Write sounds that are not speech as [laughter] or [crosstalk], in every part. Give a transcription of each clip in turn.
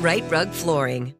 Rite Rug Flooring.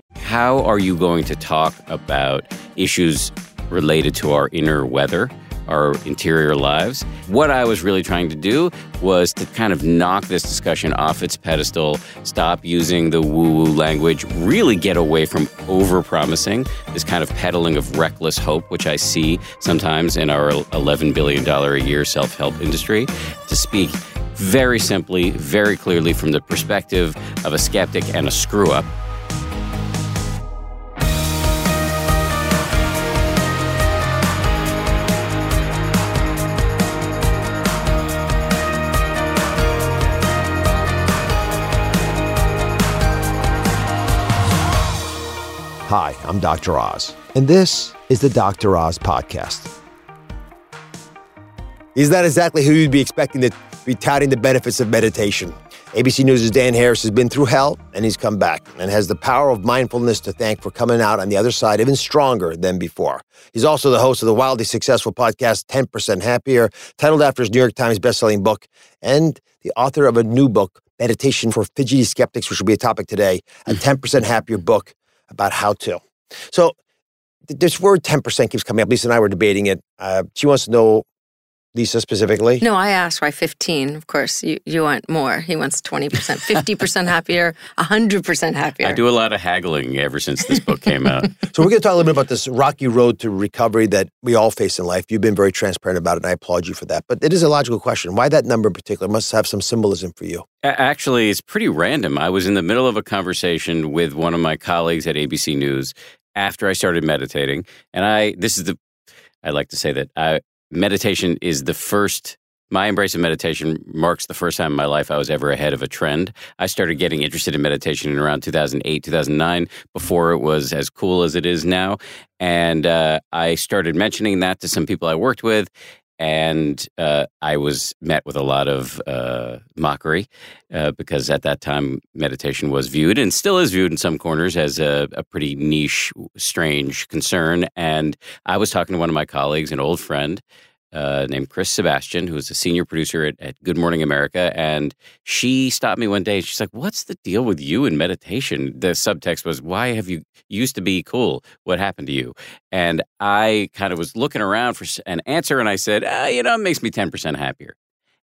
How are you going to talk about issues related to our inner weather, our interior lives? What I was really trying to do was to kind of knock this discussion off its pedestal, stop using the woo woo language, really get away from over promising, this kind of peddling of reckless hope, which I see sometimes in our $11 billion a year self help industry, to speak very simply, very clearly from the perspective of a skeptic and a screw up Hi, I'm Dr. Oz, and this is the Dr. Oz Podcast. He's not exactly who you'd be expecting to be touting the benefits of meditation. ABC News' Dan Harris has been through hell and he's come back and has the power of mindfulness to thank for coming out on the other side even stronger than before. He's also the host of the wildly successful podcast 10% Happier, titled after his New York Times bestselling book, and the author of a new book, Meditation for Fidgety Skeptics, which will be a topic today, a 10% Happier book about how to. So this word 10% keeps coming up. Lisa and I were debating it. Uh, she wants to know, Lisa specifically. No, I asked why 15. Of course, you, you want more. He wants 20%, 50% happier, 100% happier. I do a lot of haggling ever since this book came out. [laughs] so we're going to talk a little bit about this rocky road to recovery that we all face in life. You've been very transparent about it, and I applaud you for that. But it is a logical question. Why that number in particular must have some symbolism for you. Actually, it's pretty random. I was in the middle of a conversation with one of my colleagues at ABC News after I started meditating, and I this is the I like to say that I, meditation is the first. My embrace of meditation marks the first time in my life I was ever ahead of a trend. I started getting interested in meditation in around 2008, 2009, before it was as cool as it is now. And uh, I started mentioning that to some people I worked with, and uh, I was met with a lot of uh, mockery uh, because at that time meditation was viewed and still is viewed in some corners as a, a, pretty niche, strange concern. And I was talking to one of my colleagues, an old friend, uh, named Chris Sebastian, who was a senior producer at, at, Good Morning America. And she stopped me one day. And she's like, What's the deal with you and meditation? The subtext was, Why have you used to be cool? What happened to you? And I kind of was looking around for an answer. And I said, ah, You know, it makes me 10% happier.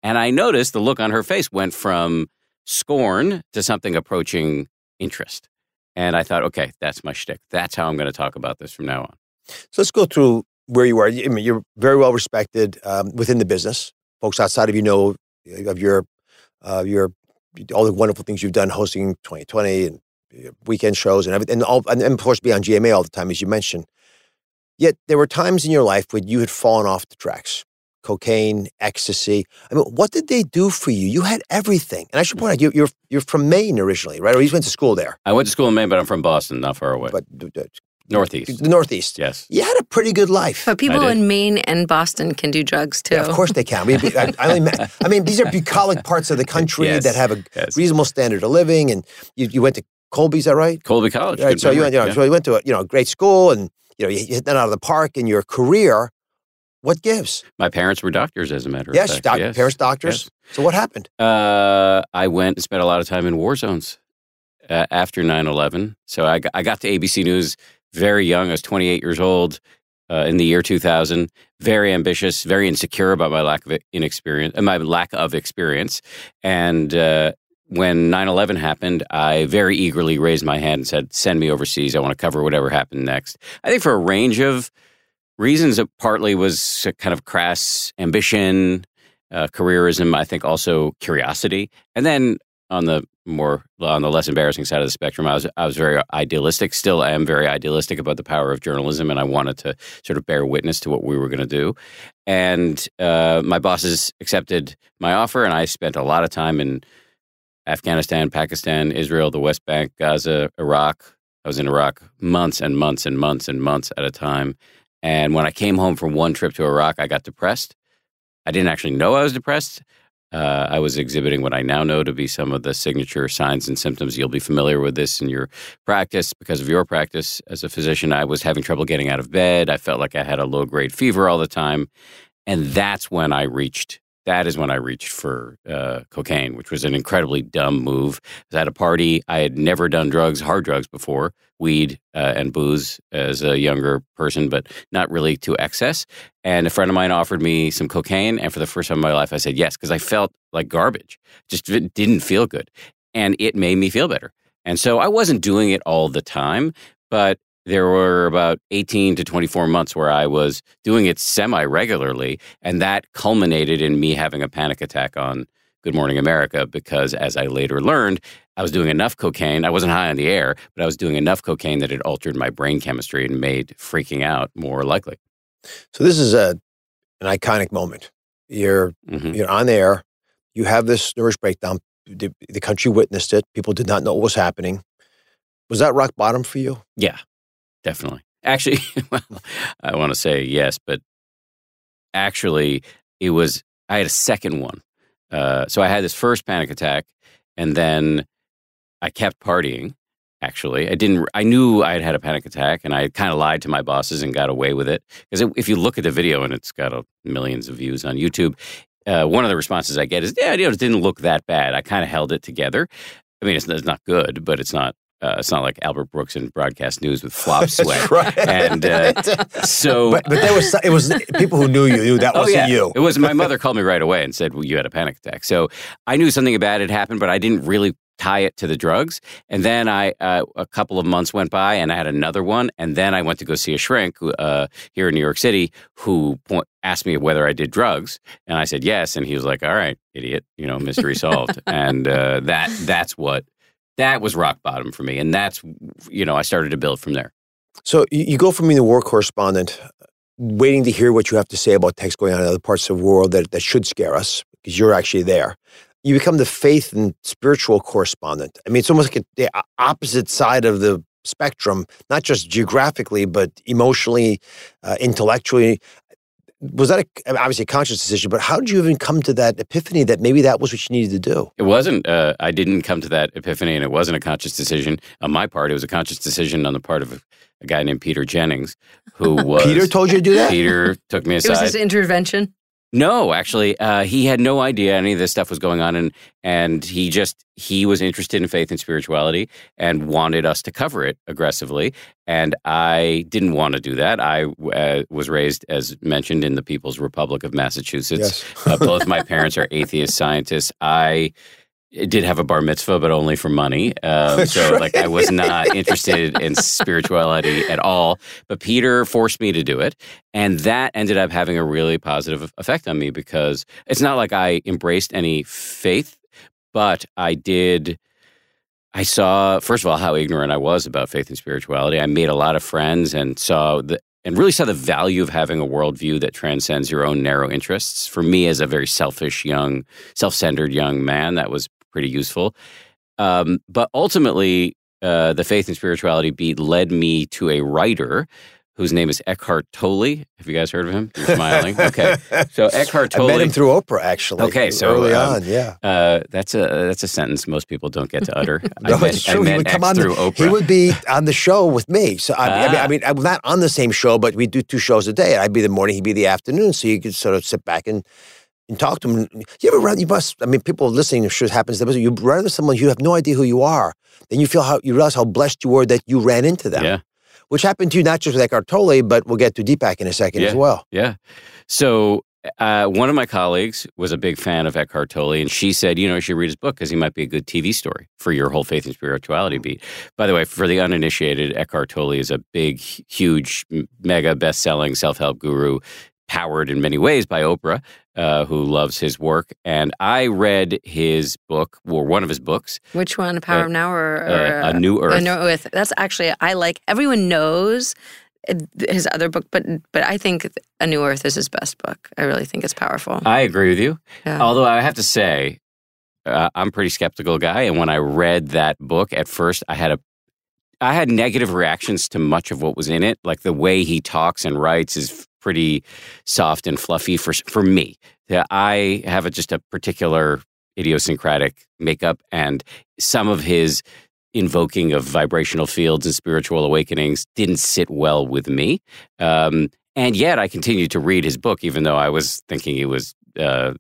And I noticed the look on her face went from scorn to something approaching interest. And I thought, okay, that's my shtick. That's how I'm going to talk about this from now on. So let's go through where you are. I mean, you're very well respected um, within the business. Folks outside of you know of your uh, your all the wonderful things you've done hosting 2020 and weekend shows and everything, and, all, and of course be on GMA all the time, as you mentioned. Yet there were times in your life when you had fallen off the tracks. Cocaine, ecstasy. I mean, what did they do for you? You had everything. And I should point out, you're, you're, you're from Maine originally, right? Or you went to school there. I went to school in Maine, but I'm from Boston, not far away. But Northeast. The Northeast. Yes. You had a pretty good life. But people in Maine and Boston can do drugs too. Yeah, of course they can. I, I, mean, I mean, these are bucolic parts of the country yes. that have a yes. reasonable standard of living. And you, you went to Colby, is that right? Colby College. Right. good So you, went, you know, yeah. so you went to a you know great school, and you know you hit that out of the park in your career. What gives? My parents were doctors, as a matter of Yes, fact. doc- yes. parents, doctors. So what happened? Uh, I went and spent a lot of time in war zones uh, after 9 11. So I, got- I got to ABC News very young. I was 28 years old uh, in the year 2000. Very ambitious, very insecure about my lack of inexperience, my lack of experience. And uh, when 9 11 happened, I very eagerly raised my hand and said, Send me overseas. I want to cover whatever happened next. I think for a range of reasons, it partly was kind of crass ambition, uh, careerism. I think also curiosity, and then on the more on the less embarrassing side of the spectrum, I was I was very idealistic. Still, I am very idealistic about the power of journalism, and I wanted to sort of bear witness to what we were going to do. And uh, my bosses accepted my offer, and I spent a lot of time in Afghanistan, Pakistan, Israel, the West Bank, Gaza, Iraq. I was in Iraq months and months and months and months at a time. And when I came home from one trip to Iraq, I got depressed. I didn't actually know I was depressed. Uh, I was exhibiting what I now know to be some of the signature signs and symptoms. You'll be familiar with this in your practice because of your practice as a physician. I was having trouble getting out of bed. I felt like I had a low grade fever all the time. And that's when I reached. That is when I reached for uh, cocaine, which was an incredibly dumb move. I was at a party. I had never done drugs, hard drugs before, weed uh, and booze as a younger person, but not really to excess. And a friend of mine offered me some cocaine. And for the first time in my life, I said yes, because I felt like garbage. Just didn't feel good. And it made me feel better. And so I wasn't doing it all the time, but there were about 18 to 24 months where I was doing it semi regularly. And that culminated in me having a panic attack on Good Morning America because, as I later learned, I was doing enough cocaine. I wasn't high on the air, but I was doing enough cocaine that it altered my brain chemistry and made freaking out more likely. So this is a an iconic moment. You're Mhm. you're on air. You have this nervous breakdown. The, the country witnessed it. People did not know what was happening. Was that rock bottom for you? Yeah, definitely. Actually, [laughs] well, I want to say yes, but actually, it was, I had a second one. Uh, so I had this first panic attack, and then I kept partying. Actually, I didn't. I knew I had had a panic attack, and I kind of lied to my bosses and got away with it. Because if you look at the video, and it's got uh, millions of views on YouTube, uh, one of the responses I get is, "Yeah, you know, it didn't look that bad. I kind of held it together. I mean, it's, it's not good, but it's not. Uh, it's not like Albert Brooks in broadcast news with [laughs] flop sweat. right. And uh, [laughs] so, but but there was it was people who knew you knew that [laughs] oh wasn't yeah, you. it was. My mother called me right away and said, "Well, you had a panic attack." So I knew something bad had happened, but I didn't really tie it to the drugs. And then I, uh, a couple of months went by, and I had another one. And then I went to go see a shrink uh, here in New York City, who point, asked me whether I did drugs, and I said yes. And he was like, "All right, idiot, you know, mystery solved." and uh, that that's what that was rock bottom for me, and that's you know, I started to build from there. So you, go from being a war correspondent, waiting to hear what you have to say about things going on in other parts of the world that, that should scare us because you're actually there. You become the faith and spiritual correspondent. I mean, it's almost like the opposite side of the spectrum, not just geographically, but emotionally, uh, intellectually. Was that a, obviously a conscious decision? But how did you even come to that epiphany that maybe that was what you needed to do? It wasn't. Uh, I didn't come to that epiphany, and it wasn't a conscious decision on my part. It was a conscious decision on the part of a, a guy named Peter Jennings, who [laughs] was Peter told you to do that. Peter took me aside. It was aside. his intervention. No, actually, uh, he had no idea any of this stuff was going on, and and he just he was interested in faith and spirituality and wanted us to cover it aggressively. And I didn't want to do that. I uh, was raised, as mentioned, in the People's Republic of Massachusetts. Yes. uh, both [laughs] my parents are atheist scientists. I did have a bar mitzvah, but only for money. Um, so, right. like, I was [laughs] not interested in spirituality at all. But Peter forced me to do it. And that ended up having a really positive effect on me because it's not like I embraced any faith, but I did. I saw, first of all, how ignorant I was about faith and spirituality. I made a lot of friends and saw the, and really saw the value of having a worldview that transcends your own narrow interests. For me, as a very selfish, young, self centered young man, that was pretty useful. Um, but ultimately, uh, the faith and spirituality beat led me to a writer whose name is Eckhart Tolle. Have you guys heard of him? You're smiling. Okay, [laughs] so Eckhart Tolle. I met him through Oprah, actually. Okay, so early um, on, yeah. Uh, that's a that's a sentence most people don't get to utter. [laughs] No, I met, it's I true. met he would come X on. through The, Oprah. he would be on the show with me. So I, I mean, I Ah. mean, I'm not on the same show, but we do two shows a day. I'd be the morning, he'd be the afternoon, so you could sort of sit back and. And talk to them. You ever run? You must. I mean, people listening. Sure it happens. to them. You run into someone you have no idea who you are. Then you feel how you realize how blessed you were that you ran into them. Yeah. Which happened to you not just with Eckhart Tolle, but we'll get to Deepak in a second as well. Yeah. So uh, one of my colleagues was a big fan of Eckhart Tolle, and she said, you know, you should read his book because he might be a good TV story for your whole faith and spirituality beat. By the way, for the uninitiated, Eckhart Tolle is a big, huge, mega best-selling self-help guru, powered in many ways by Oprah, uh, who loves his work. And I read his book, or one of his books, Which one, Power Uh, of Now or, or uh, A New Earth. A New Earth. That's actually I like. Everyone knows uh, his other book, but but I think A New Earth is his best book. I really think it's powerful. I agree with you. Yeah. Although I have to say, uh, I'm a pretty skeptical guy, and when I read that book at first, I had a I had negative reactions to much of what was in it. Like the way he talks and writes is pretty soft and fluffy for for me. I have a, just a particular idiosyncratic makeup, and some of his invoking of vibrational fields and spiritual awakenings didn't sit well with me. Um, and yet, I continued to read his book, even though I was thinking it was uh,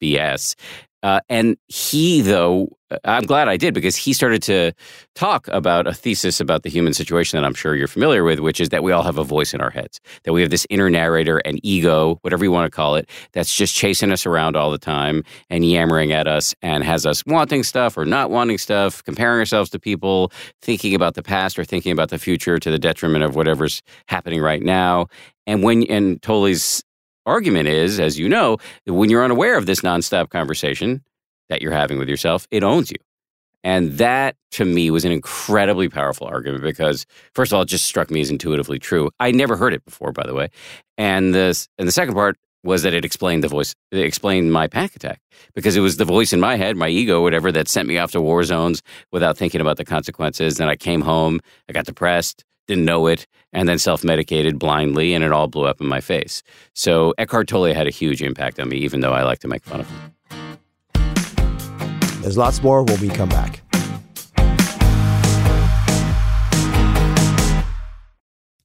BS. Uh, and he, though, I'm glad I did because he started to talk about a thesis about the human situation that I'm sure you're familiar with, which is that we all have a voice in our heads, that we have this inner narrator and ego, whatever you want to call it, that's just chasing us around all the time and yammering at us and has us wanting stuff or not wanting stuff, comparing ourselves to people, thinking about the past or thinking about the future to the detriment of whatever's happening right now. And when, and Tolle's argument is, as you know, when you're unaware of this nonstop conversation that you're having with yourself, it owns you. And that to me was an incredibly powerful argument because, first of all, it just struck me as intuitively true. I never heard it before, by the way. And the, and the second part was that it explained the voice, it explained my panic attack because it was the voice in my head, my ego, whatever, that sent me off to war zones without thinking about the consequences. Then I came home, I got depressed, didn't know it, and then self medicated blindly, and it all blew up in my face. So Eckhart Tolle had a huge impact on me, even though I like to make fun of him. There's lots more when we come back.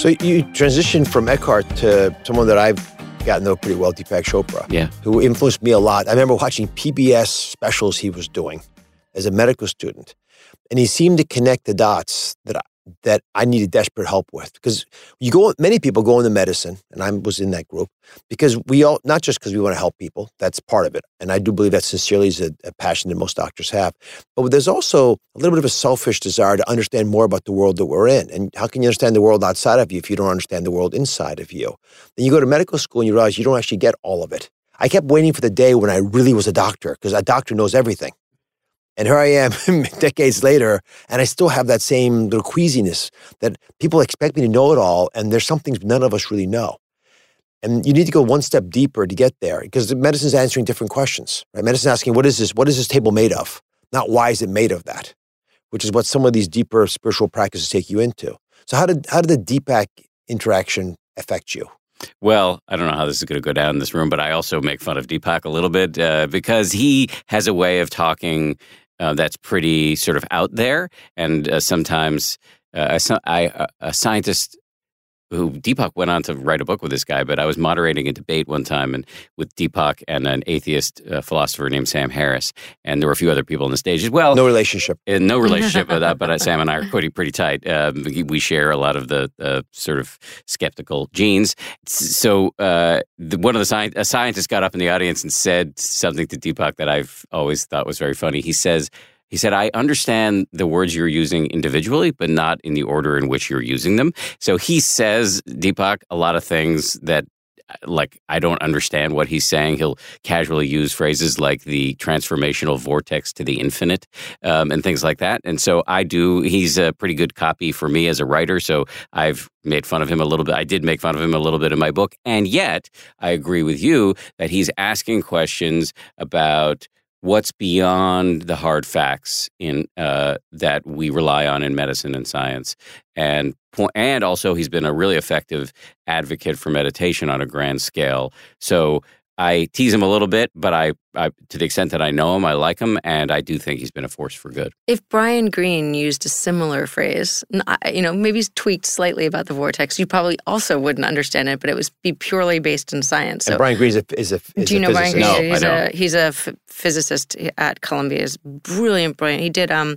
So you transitioned from Eckhart to someone that I've gotten to know pretty well, Deepak Chopra, Yeah. who influenced me a lot. I remember watching PBS specials he was doing as a medical student, and he seemed to connect the dots that I, that I needed desperate help with. Because you go, many people go into medicine, and I was in that group because we all not just because we want to help people. That's part of it, and I do believe that sincerely is a, a passion that most doctors have. But there's also a little bit of a selfish desire to understand more about the world that we're in. And how can you understand the world outside of you if you don't understand the world inside of you? Then you go to medical school and you realize you don't actually get all of it. I kept waiting for the day when I really was a doctor because a doctor knows everything. And here I am [laughs] decades later, and I still have that same little queasiness that people expect me to know it all, and there's some things none of us really know. And you need to go one step deeper to get there because medicine is answering different questions. Right? Medicine asking, what is this? What is this table made of? Not why is it made of that? Which is what some of these deeper spiritual practices take you into. So how did how did the Deepak interaction affect you? Well, I don't know how this is going to go down in this room, but I also make fun of Deepak a little bit uh, because he has a way of talking uh, that's pretty sort of out there, and uh, sometimes uh, a, a scientist who Deepak went on to write a book with this guy, but I was moderating a debate one time and with Deepak and an atheist uh, philosopher named Sam Harris, and there were a few other people on the stage as well. No relationship. Uh, no [laughs] relationship with that, but uh, Sam and I are pretty pretty tight. Um, we share a lot of the uh, sort of skeptical genes. So uh, the, one of the sci- a scientist got up in the audience and said something to Deepak that I've always thought was very funny. He says he said, I understand the words you're using individually, but not in the order in which you're using them. So he says, Deepak, a lot of things that like I don't understand what he's saying. He'll casually use phrases like the transformational vortex to the infinite um, and things like that. And so I do. He's a pretty good copy for me as a writer. So I've made fun of him a little bit. I did make fun of him a little bit in my book, and yet I agree with you that he's asking questions about what's beyond the hard facts in uh, that we rely on in medicine and science, and and also he's been a really effective advocate for meditation on a grand scale. So I tease him a little bit, but I, I, to the extent that I know him, I like him, and I do think he's been a force for good. If Brian Greene used a similar phrase, you know, maybe he's tweaked slightly about the vortex, you probably also wouldn't understand it, but it was be purely based in science. So, and Brian Greene is a, is a is do you know Brian Greene? No, he's, a he's a f- physicist at Columbia. He's brilliant, brilliant. He did um,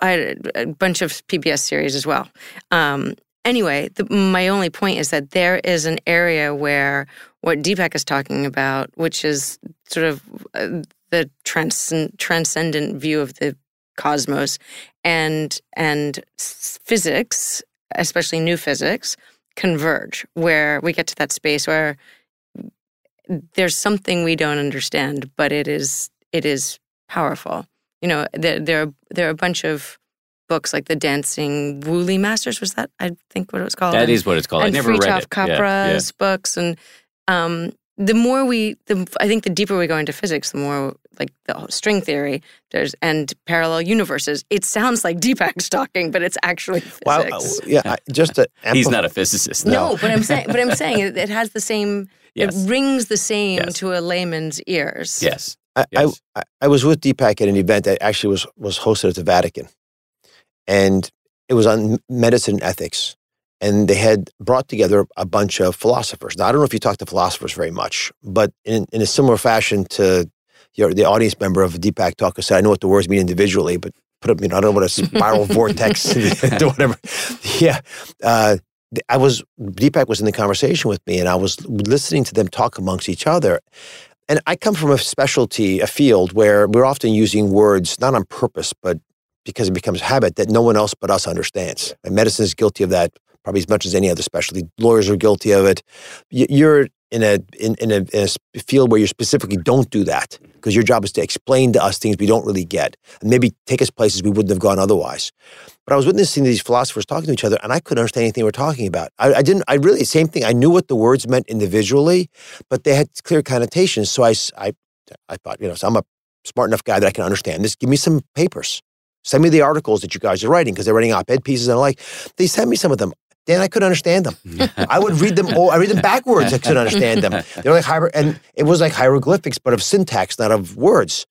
I, a bunch of PBS series as well. Um, anyway, the, my only point is that there is an area where what Deepak is talking about, which is sort of uh, the trans- transcendent view of the cosmos, and and physics, especially new physics, converge, where we get to that space where there's something we don't understand, but it is it is powerful. You know, there there are, there are a bunch of books like the Dancing Wu Li Masters. Was that I think what it was called? That and, is what it's called. I never read it. Capra's yeah, yeah. books, and um, the more we, the, I think the deeper we go into physics, the more like the string theory there's and parallel universes. It sounds like Deepak's talking, but it's actually [laughs] physics. Wow, uh, yeah, just to [laughs] he's not a physicist. No, no but I'm saying, but I'm [laughs] saying it, it has the same. Yes. It rings the same yes. to a layman's ears. Yes. I, yes. I, I was with Deepak at an event that actually was was hosted at the Vatican, and it was on medicine and ethics and they had brought together a bunch of philosophers. Now, I don't know if you talk to philosophers very much, but in, in a similar fashion to your, the audience member of Deepak Talk who said, I know what the words mean individually, but put up, you know, I don't know what a spiral [laughs] vortex, [laughs] do whatever. Yeah. Uh, I was, Deepak was in the conversation with me and I was listening to them talk amongst each other. And I come from a specialty, a field where we're often using words, not on purpose, but because it becomes habit that no one else but us understands. And medicine is guilty of that probably as much as any other specialty. Lawyers are guilty of it. You're in a in, in, a, in a field where you specifically don't do that mm-hmm. because your job is to explain to us things we don't really get and maybe take us places we wouldn't have gone otherwise. But I was witnessing these philosophers talking to each other, and I couldn't understand anything they were talking about. I, I didn't. I really same thing. I knew what the words meant individually, but they had clear connotations. So I, I, I thought, you know, so I'm a smart enough guy that I can understand this. Give me some papers. Send me the articles that you guys are writing because they're writing op-ed pieces and I like. They sent me some of them. Dan, I couldn't understand them. [laughs] I would read them. Oh, I read them backwards. I couldn't understand them. [laughs] They're like hier- and it was like hieroglyphics, but of syntax, not of words.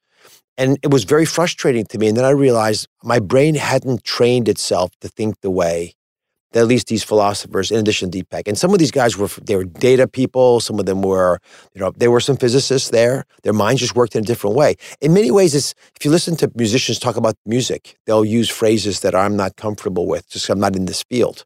And it was very frustrating to me. And then I realized my brain hadn't trained itself to think the way at least these philosophers, in addition to Deepak, and some of these guys were they were data people. Some of them were, you know, there were some physicists there. Their minds just worked in a different way. In many ways, it's if you listen to musicians talk about music, they'll use phrases that I'm not comfortable with, just I'm not in this field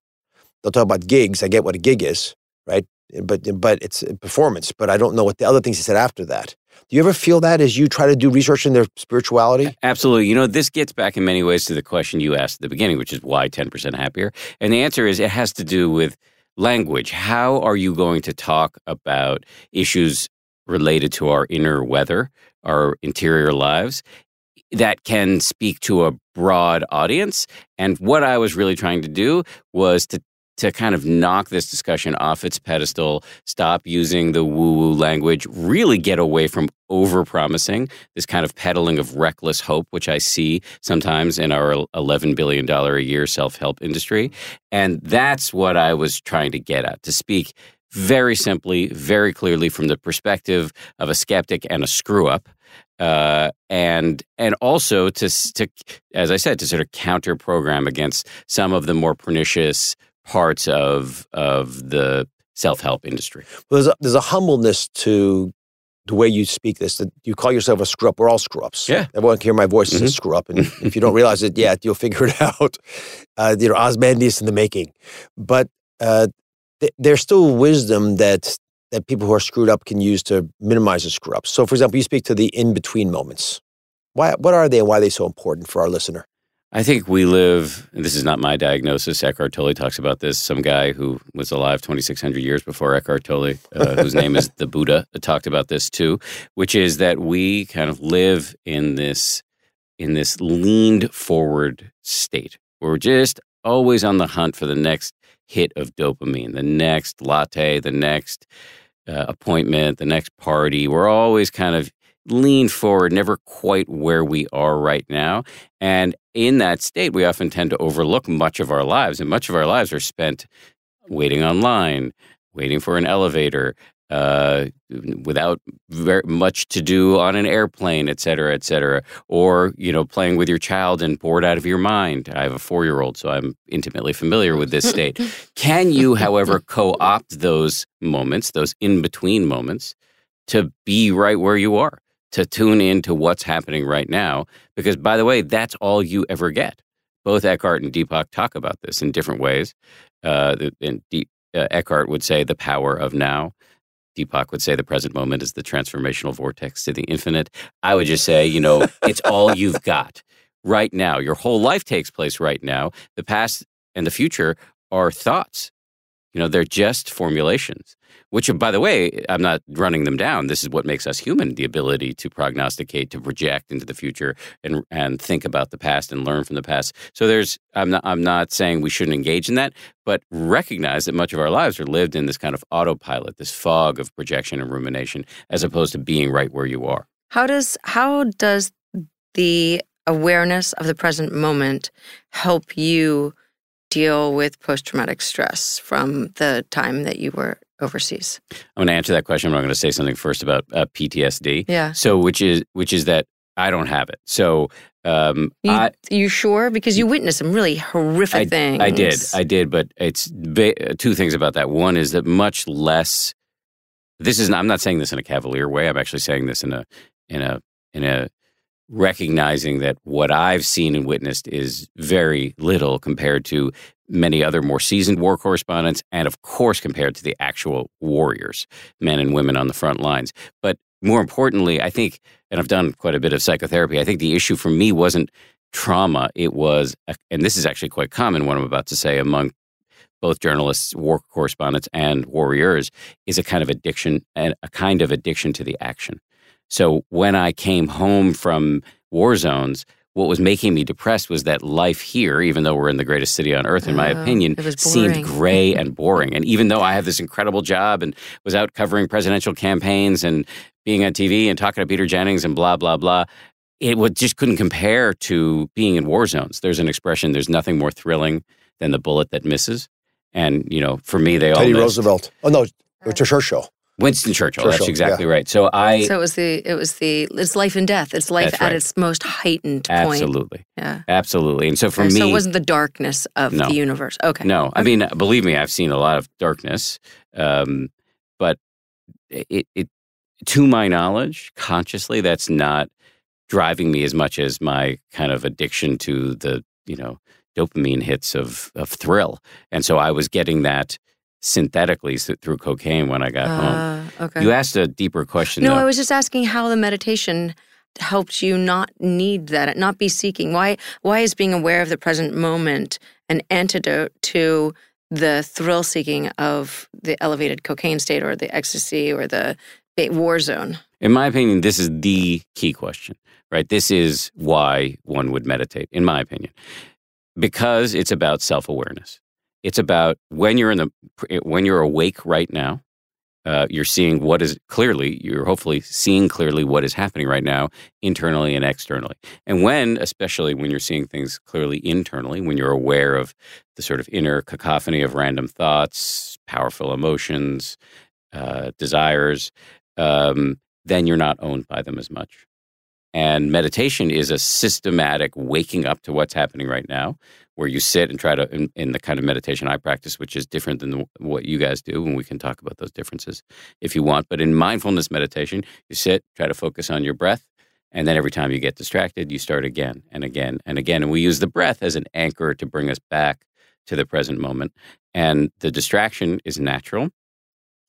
they'll talk about gigs. I get what a gig is, right? But but it's performance. But I don't know what the other things he said after that. Do you ever feel that as you try to do research in their spirituality? Absolutely. You know, this gets back in many ways to the question you asked at the beginning, which is why 10% happier? And the answer is it has to do with language. How are you going to talk about issues related to our inner weather, our interior lives? that can speak to a broad audience. And what I was really trying to do was to to kind of knock this discussion off its pedestal, stop using the woo woo language, really get away from over promising, this kind of peddling of reckless hope, which I see sometimes in our $11 billion a year self help industry. And that's what I was trying to get at to speak very simply, very clearly from the perspective of a skeptic and a screw up. Uh, and and also to to as I said to sort of counter program against some of the more pernicious parts of of the self help industry. Well, there's a, there's a humbleness to the way you speak this. That you call yourself a screw up. We're all screw ups. Yeah, everyone can hear my voice mm-hmm. as a screw up, and if you don't realize it yet, you'll figure it [laughs] out. Uh, you know, Ozymandias in the making, but uh, th- there's still wisdom that that people who are screwed up can use to minimize the screw ups. So, for example, you speak to the in between moments. Why? What are they, and why are they so important for our listener? I think we live, this is not my diagnosis. Eckhart Tolle talks about this. Some guy who was alive 2,600 years before Eckhart Tolle, uh, [laughs] whose name is the Buddha, talked about this too, which is that we kind of live in this, in this leaned forward state. We're just always on the hunt for the next hit of dopamine, the next latte, the next uh, appointment, the next party. We're always kind of lean forward, never quite where we are right now. And in that state, we often tend to overlook much of our lives, and much of our lives are spent waiting online, waiting for an elevator, uh, without very much to do on an airplane, et cetera, et cetera, or you know, playing with your child and bored out of your mind. I have a four-year-old, so I'm intimately familiar with this state. Can you, however, [laughs] co-opt those moments, those in-between moments, to be right where you are? To tune in to what's happening right now. Because, by the way, that's all you ever get. Both Eckhart and Deepak talk about this in different ways. Uh, and De- uh, Eckhart would say the power of now. Deepak would say the present moment is the transformational vortex to the infinite. I would just say, you know, [laughs] it's all you've got right now. Your whole life takes place right now. The past and the future are thoughts. You know, they're just formulations which, by the way, I'm not running them down. This is what makes us human the ability to prognosticate, to project into the future, and, and think about the past and learn from the past. So there's, I'm not, I'm not saying we shouldn't engage in that, but recognize that much of our lives are lived in this kind of autopilot, this fog of projection and rumination, as opposed to being right where you are. How does, how does the awareness of the present moment help you deal with post traumatic stress from the time that you were overseas? I'm going to answer that question. but I'm going to say something first about uh, PTSD. Yeah. So, which is which is that I don't have it. So, um, you, I, you sure? Because you witnessed some really horrific I, things. I did, I did. But it's ba- two things about that. One is that much less. This is. Not, I'm not saying this in a cavalier way. I'm actually saying this in a in a in a recognizing that what I've seen and witnessed is very little compared to many other more seasoned war correspondents, and of course, compared to the actual warriors, men and women on the front lines. But more importantly, I think, and I've done quite a bit of psychotherapy, I think the issue for me wasn't trauma. It was, and this is actually quite common, what I'm about to say among both journalists, war correspondents, and warriors, is a kind of addiction, and a kind of addiction to the action. So when I came home from war zones, what was making me depressed was that life here, even though we're in the greatest city on earth, in my oh, opinion, seemed gray [laughs] and boring. And even though I have this incredible job and was out covering presidential campaigns and being on TV and talking to Peter Jennings and blah, blah, blah, it would, just couldn't compare to being in war zones. There's an expression, there's nothing more thrilling than the bullet that misses. And, you know, for me, they Teddy all. Teddy Roosevelt. Oh, no, it's a Churchill. Winston Churchill. Churchill that's exactly yeah. right. So I. So it was the it was the it's life and death. It's life at its most heightened point. Absolutely. Yeah. Absolutely. And so for okay, me, so it wasn't the darkness of no, the universe. Okay. No, okay. I mean, believe me, I've seen a lot of darkness, um, but it, it, to my knowledge, consciously, that's not driving me as much as my kind of addiction to the you know dopamine hits of of thrill. And so I was getting that synthetically through cocaine when I got uh, home. Okay. You asked a deeper question. No, though. I was just asking how the meditation helped you not need that, not be seeking. Why? Why is being aware of the present moment an antidote to the thrill seeking of the elevated cocaine state or the ecstasy or the war zone. In my opinion, this is the key question, right? This is why one would meditate, in my opinion, because it's about self awareness. It's about when you're in the when you're awake right now, uh, you're seeing what is clearly, you're hopefully seeing clearly what is happening right now, internally and externally. And when, especially when you're seeing things clearly internally, when you're aware of the sort of inner cacophony of random thoughts, powerful emotions, uh, desires, um, then you're not owned by them as much. And meditation is a systematic waking up to what's happening right now, where you sit and try to, in, in the kind of meditation I practice, which is different than the, what you guys do, and we can talk about those differences if you want. But in mindfulness meditation, you sit, try to focus on your breath, and then every time you get distracted, you start again and again and again. And we use the breath as an anchor to bring us back to the present moment. And the distraction is natural.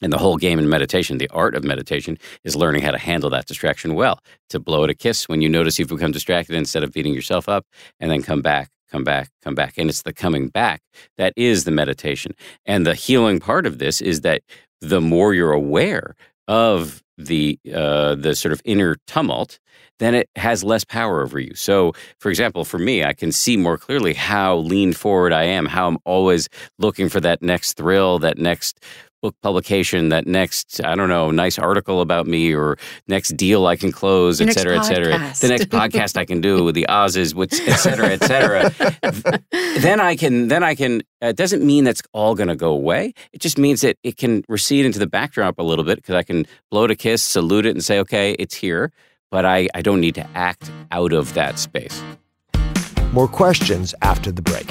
And the whole game in meditation, the art of meditation, is learning how to handle that distraction well. To blow it a kiss when you notice you've become distracted instead of beating yourself up, and then come back, come back, come back. And it's the coming back that is the meditation. And the healing part of this is that the more you're aware of the uh, the sort of inner tumult, then it has less power over you. So, for example, for me, I can see more clearly how lean forward I am, how I'm always looking for that next thrill, that next book publication, that next, I don't know, nice article about me or next deal I can close, et cetera, et cetera. The next [laughs] podcast I can do with the Oz's, which, et cetera, et cetera. [laughs] then I can, then I can, uh, it doesn't mean that's all going to go away. It just means that it can recede into the backdrop a little bit because I can blow it a kiss, salute it, and say, okay, it's here. But I, I don't need to act out of that space. More questions after the break.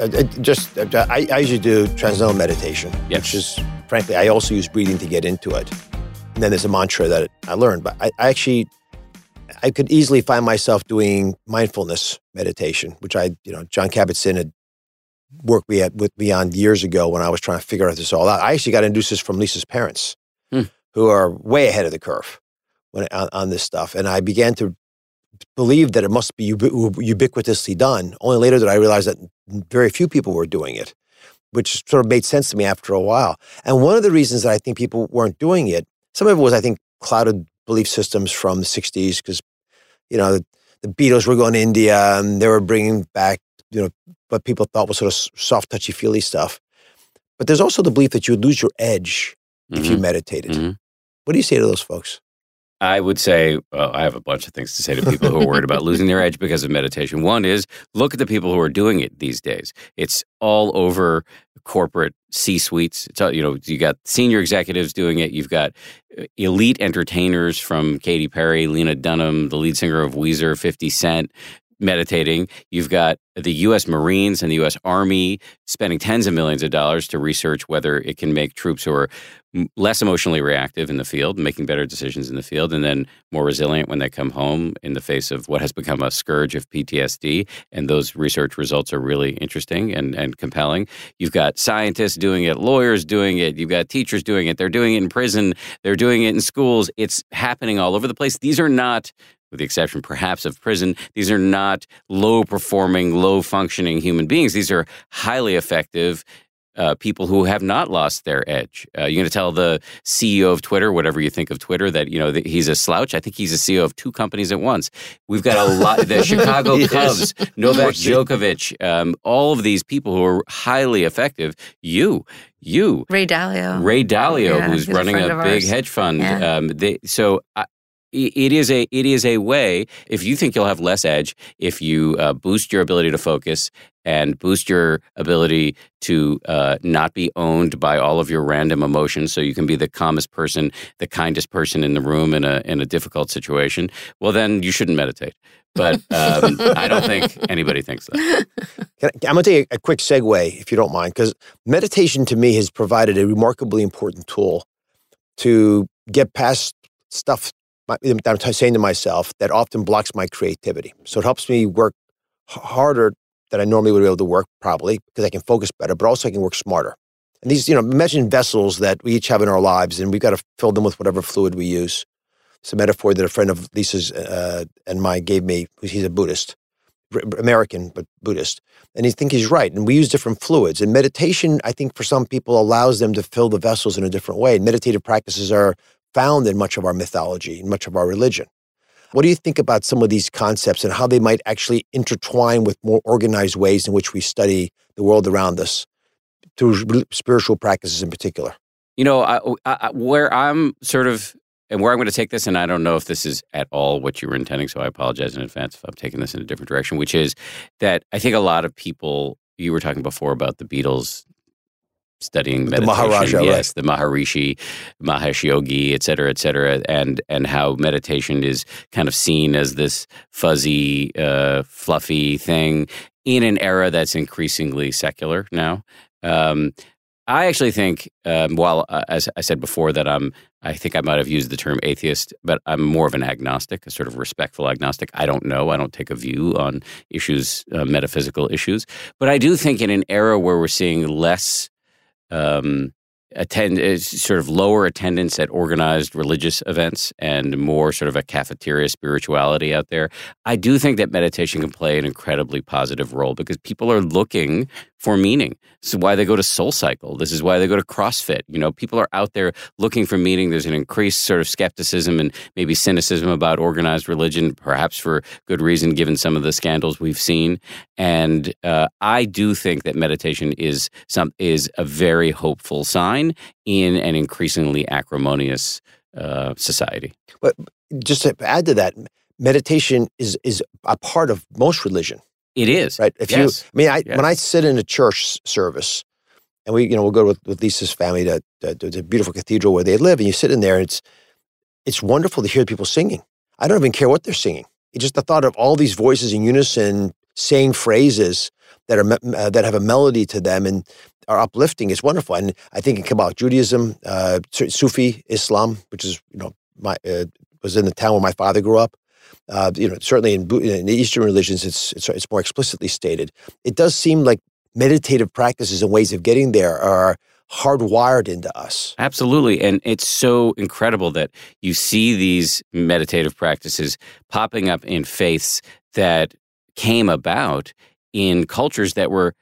Uh, uh, just, uh, I, I usually do transcendental meditation, Yes. which is, frankly, I also use breathing to get into it. And then there's a mantra that I learned, but I, I actually, I could easily find myself doing mindfulness meditation, which I, you know, Jon Kabat-Zinn had worked me at, with me on years ago when I was trying to figure out this all out. I actually got introduced this from Lisa's parents, Hmm. who are way ahead of the curve when, on, on this stuff. And I began to believe that it must be ubiquitously done. Only later did I realize that very few people were doing it, which sort of made sense to me after a while. And one of the reasons that I think people weren't doing it, some of it was, I think, clouded belief systems from the 60s, because, you know, the, the Beatles were going to India and they were bringing back, you know, what people thought was sort of soft, touchy feely stuff. But there's also the belief that you would lose your edge if you Mhm. meditated. Mhm. What do you say to those folks? I would say, well, I have a bunch of things to say to people who are worried about losing their edge because of meditation. One is look at the people who are doing it these days. It's all over corporate C suites. You know, you got senior executives doing it. You've got uh, elite entertainers from Katy Perry, Lena Dunham, the lead singer of Weezer, 50 Cent, meditating. You've got the U.S. Marines and the U.S. Army spending tens of millions of dollars to research whether it can make troops who are less emotionally reactive in the field, making better decisions in the field, and then more resilient when they come home in the face of what has become a scourge of PTSD. And those research results are really interesting and, and compelling. You've got scientists doing it, lawyers doing it, you've got teachers doing it, they're doing it in prison, they're doing it in schools. It's happening all over the place. These are not with the exception perhaps of prison, these are not low performing, low functioning human beings. These are highly effective uh, people who have not lost their edge. Uh, you're going to tell the CEO of Twitter, whatever you think of Twitter, that you know that he's a slouch. I think he's a CEO of two companies at once. We've got a [laughs] lot. The Chicago [laughs] yes. Cubs, Novak Djokovic, um, all of these people who are highly effective. You, you, Ray Dalio, Ray Dalio, yeah, who's running a, a big hedge fund. Yeah. Um, they, so I, it is a it is a way if you think you'll have less edge if you uh, boost your ability to focus and boost your ability to uh, not be owned by all of your random emotions so you can be the calmest person the kindest person in the room in a in a difficult situation well then you shouldn't meditate but um, I don't think anybody thinks that. I, I'm going to take a, a quick segue, if you don't mind, because meditation to me has provided a remarkably important tool to get past stuff I'm saying to myself that often blocks my creativity. So it helps me work harder than I normally would be able to work, probably because I can focus better, but also I can work smarter. And these, you know, imagine vessels that we each have in our lives, and we've got to fill them with whatever fluid we use. It's a metaphor that a friend of Lisa's uh, and mine gave me. He's a Buddhist, American but Buddhist, and he think he's right. And we use different fluids. And meditation, I think, for some people, allows them to fill the vessels in a different way. And Meditative practices are found in much of our mythology, in much of our religion. What do you think about some of these concepts and how they might actually intertwine with more organized ways in which we study the world around us through spiritual practices in particular? You know, I, I, where I'm sort of, and where I'm going to take this, and I don't know if this is at all what you were intending, so I apologize in advance if I'm taking this in a different direction, which is that I think a lot of people, you were talking before about the Beatles studying meditation. The Maharaja, yes, right. the Maharishi, Mahesh Yogi, et cetera, et cetera, and and how meditation is kind of seen as this fuzzy, uh, fluffy thing in an era that's increasingly secular now. Um, I actually think, um, while uh, as I said before, that I'm, I think I might have used the term atheist, but I'm more of an agnostic, a sort of respectful agnostic. I don't know. I don't take a view on issues, uh, metaphysical issues. But I do think in an era where we're seeing less um, attend sort of lower attendance at organized religious events and more sort of a cafeteria spirituality out there. I do think that meditation can play an incredibly positive role because people are looking for meaning. This is why they go to Soul Cycle. This is why they go to CrossFit. You know, people are out there looking for meaning. There's an increased sort of skepticism and maybe cynicism about organized religion, perhaps for good reason, given some of the scandals we've seen. And uh, I do think that meditation is some is a very hopeful sign in an increasingly acrimonious uh, society. But just to add to that, meditation is is a part of most religion. It is right. If yes. you, I mean, I, yes. when I sit in a church service, and we, you know, we'll go with, with Lisa's family to, to, to the beautiful cathedral where they live, and you sit in there, and it's it's wonderful to hear people singing. I don't even care what they're singing. It's just the thought of all these voices in unison saying phrases that are uh, that have a melody to them and are uplifting is wonderful. And I think in Kabbalah Judaism, uh, Sufi Islam, which is you know my uh, was in the town where my father grew up, uh, you know, certainly in, in the Eastern religions, it's, it's, it's more explicitly stated. It does seem like meditative practices and ways of getting there are hardwired into us. Absolutely. And it's so incredible that you see these meditative practices popping up in faiths that came about in cultures that were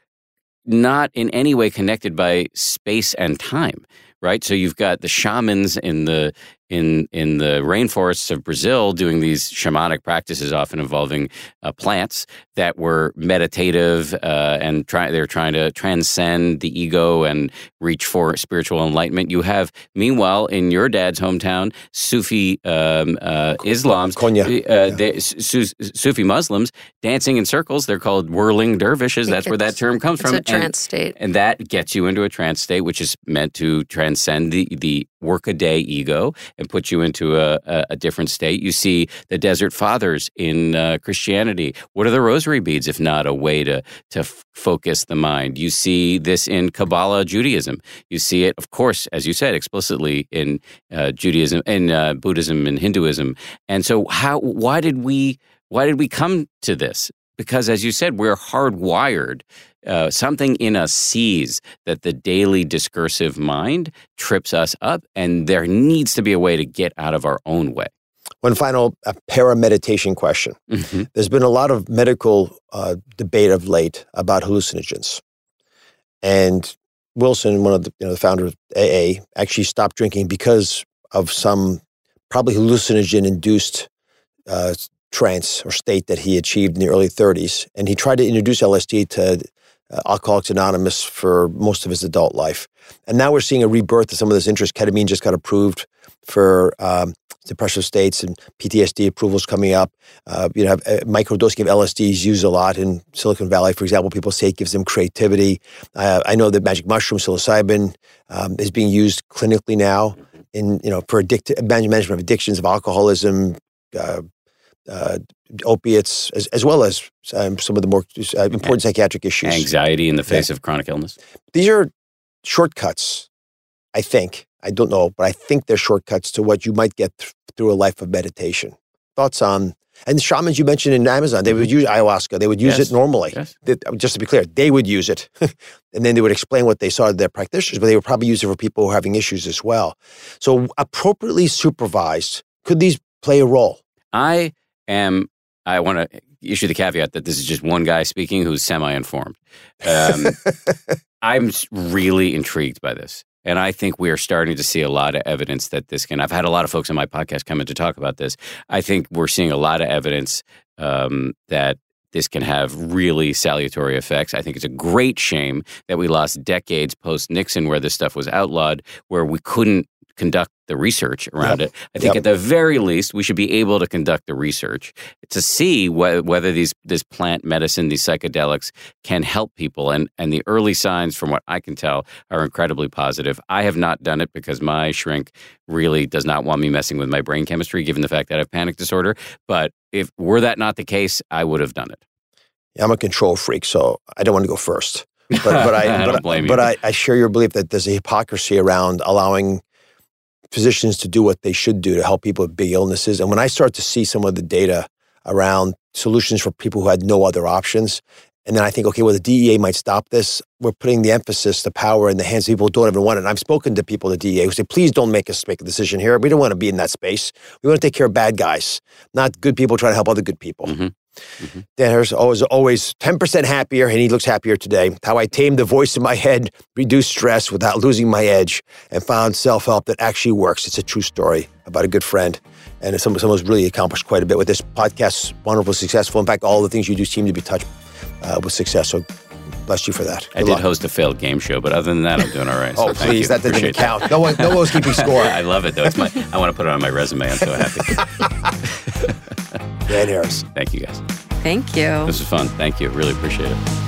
not in any way connected by space and time right? So you've got the shamans in the in in the rainforests of Brazil doing these shamanic practices, often involving uh, plants that were meditative uh, and try, they're trying to transcend the ego and reach for spiritual enlightenment. You have, meanwhile, in your dad's hometown, Sufi um, uh, Islam's Konya. Uh, yeah. Su- Sufi Muslims dancing in circles. They're called whirling dervishes. That's where that term comes it's from. a trance and, state, and that gets you into a trance state, which is meant to transcend the the workaday ego and put you into a, a, a different state. You see the Desert Fathers in uh, Christianity. What are the rosary beads if not a way to to f- focus the mind? You see this in Kabbalah Judaism. You see it, of course, as you said explicitly in uh, Judaism, in uh, Buddhism, and Hinduism. And so, how? Why did we? Why did we come to this? Because, as you said, we're hardwired uh, something in us sees that the daily discursive mind trips us up, and there needs to be a way to get out of our own way. One final uh, parameditation question. Mm-hmm. There's been a lot of medical uh, debate of late about hallucinogens. And Wilson, one of the, you know, the founder of AA, actually stopped drinking because of some probably hallucinogen induced uh, trance or state that he achieved in the early 30s. And he tried to introduce LSD to Alcoholics Anonymous for most of his adult life. And now we're seeing a rebirth of some of this interest. Ketamine just got approved for um, depressive states and PTSD approvals coming up. Uh, you know, uh, microdosing of LSD is used a lot in Silicon Valley. For example, people say it gives them creativity. Uh, I know that magic mushroom, psilocybin, um, is being used clinically now in you know for addict- management of addictions, of alcoholism, uh, uh, opiates, as, as, well as um, some of the more uh, important psychiatric issues. Anxiety in the face yeah. of chronic illness. These are shortcuts, I think. I don't know, but I think they're shortcuts to what you might get th- through a life of meditation. Thoughts on and the shamans you mentioned in Amazon, they would mm-hmm. use ayahuasca. They would use yes. it normally. Yes. They, just to be clear, they would use it. [laughs] and then they would explain what they saw to their practitioners, but they would probably use it for people who are having issues as well. So, appropriately supervised, could these play a role? I am I want to issue the caveat that this is just one guy speaking who's semi-informed. Um, [laughs] I'm really intrigued by this. And I think we are starting to see a lot of evidence that this can. I've had a lot of folks on my podcast come in to talk about this. I think we're seeing a lot of evidence um, that this can have really salutary effects. I think it's a great shame that we lost decades post Nixon where this stuff was outlawed, where we couldn't conduct the research around yep. it. I think yep. at the very least, we should be able to conduct the research to see wh- whether these this plant medicine, these psychedelics, can help people. And and the early signs, from what I can tell, are incredibly positive. I have not done it because my shrink really does not want me messing with my brain chemistry, given the fact that I have panic disorder. But if were that not the case, I would have done it. Yeah, I'm a control freak, so I don't want to go first. But, but I, [laughs] I but, but I, I share your belief that there's a hypocrisy around allowing physicians to do what they should do to help people with big illnesses. And when I start to see some of the data around solutions for people who had no other options, and then I think, okay, well, the DEA might stop this. We're putting the emphasis, the power in the hands of people who don't even want it. And I've spoken to people at the DEA who say, please don't make us make a decision here. We don't want to be in that space. We want to take care of bad guys, not good people trying to help other good people. Mm-hmm. Mm-hmm. Dan Harris always always 10% happier, and he looks happier today. How I tamed the voice in my head, reduced stress without losing my edge, and found self help that actually works. It's a true story about a good friend. And someone, who's really accomplished quite a bit with this podcast. Wonderful, successful. In fact, all the things you do seem to be touched uh, with success. So bless you for that. Good I did luck. host a failed game show, but other than that, I'm doing all right. [laughs] oh, please, that didn't count. No one, no one was keeping [laughs] score. I love it though. It's my. I want to put it on my resume. I'm so happy. [laughs] Dan Harris. Thank you guys. Thank you. This is fun. Thank you. Really appreciate it.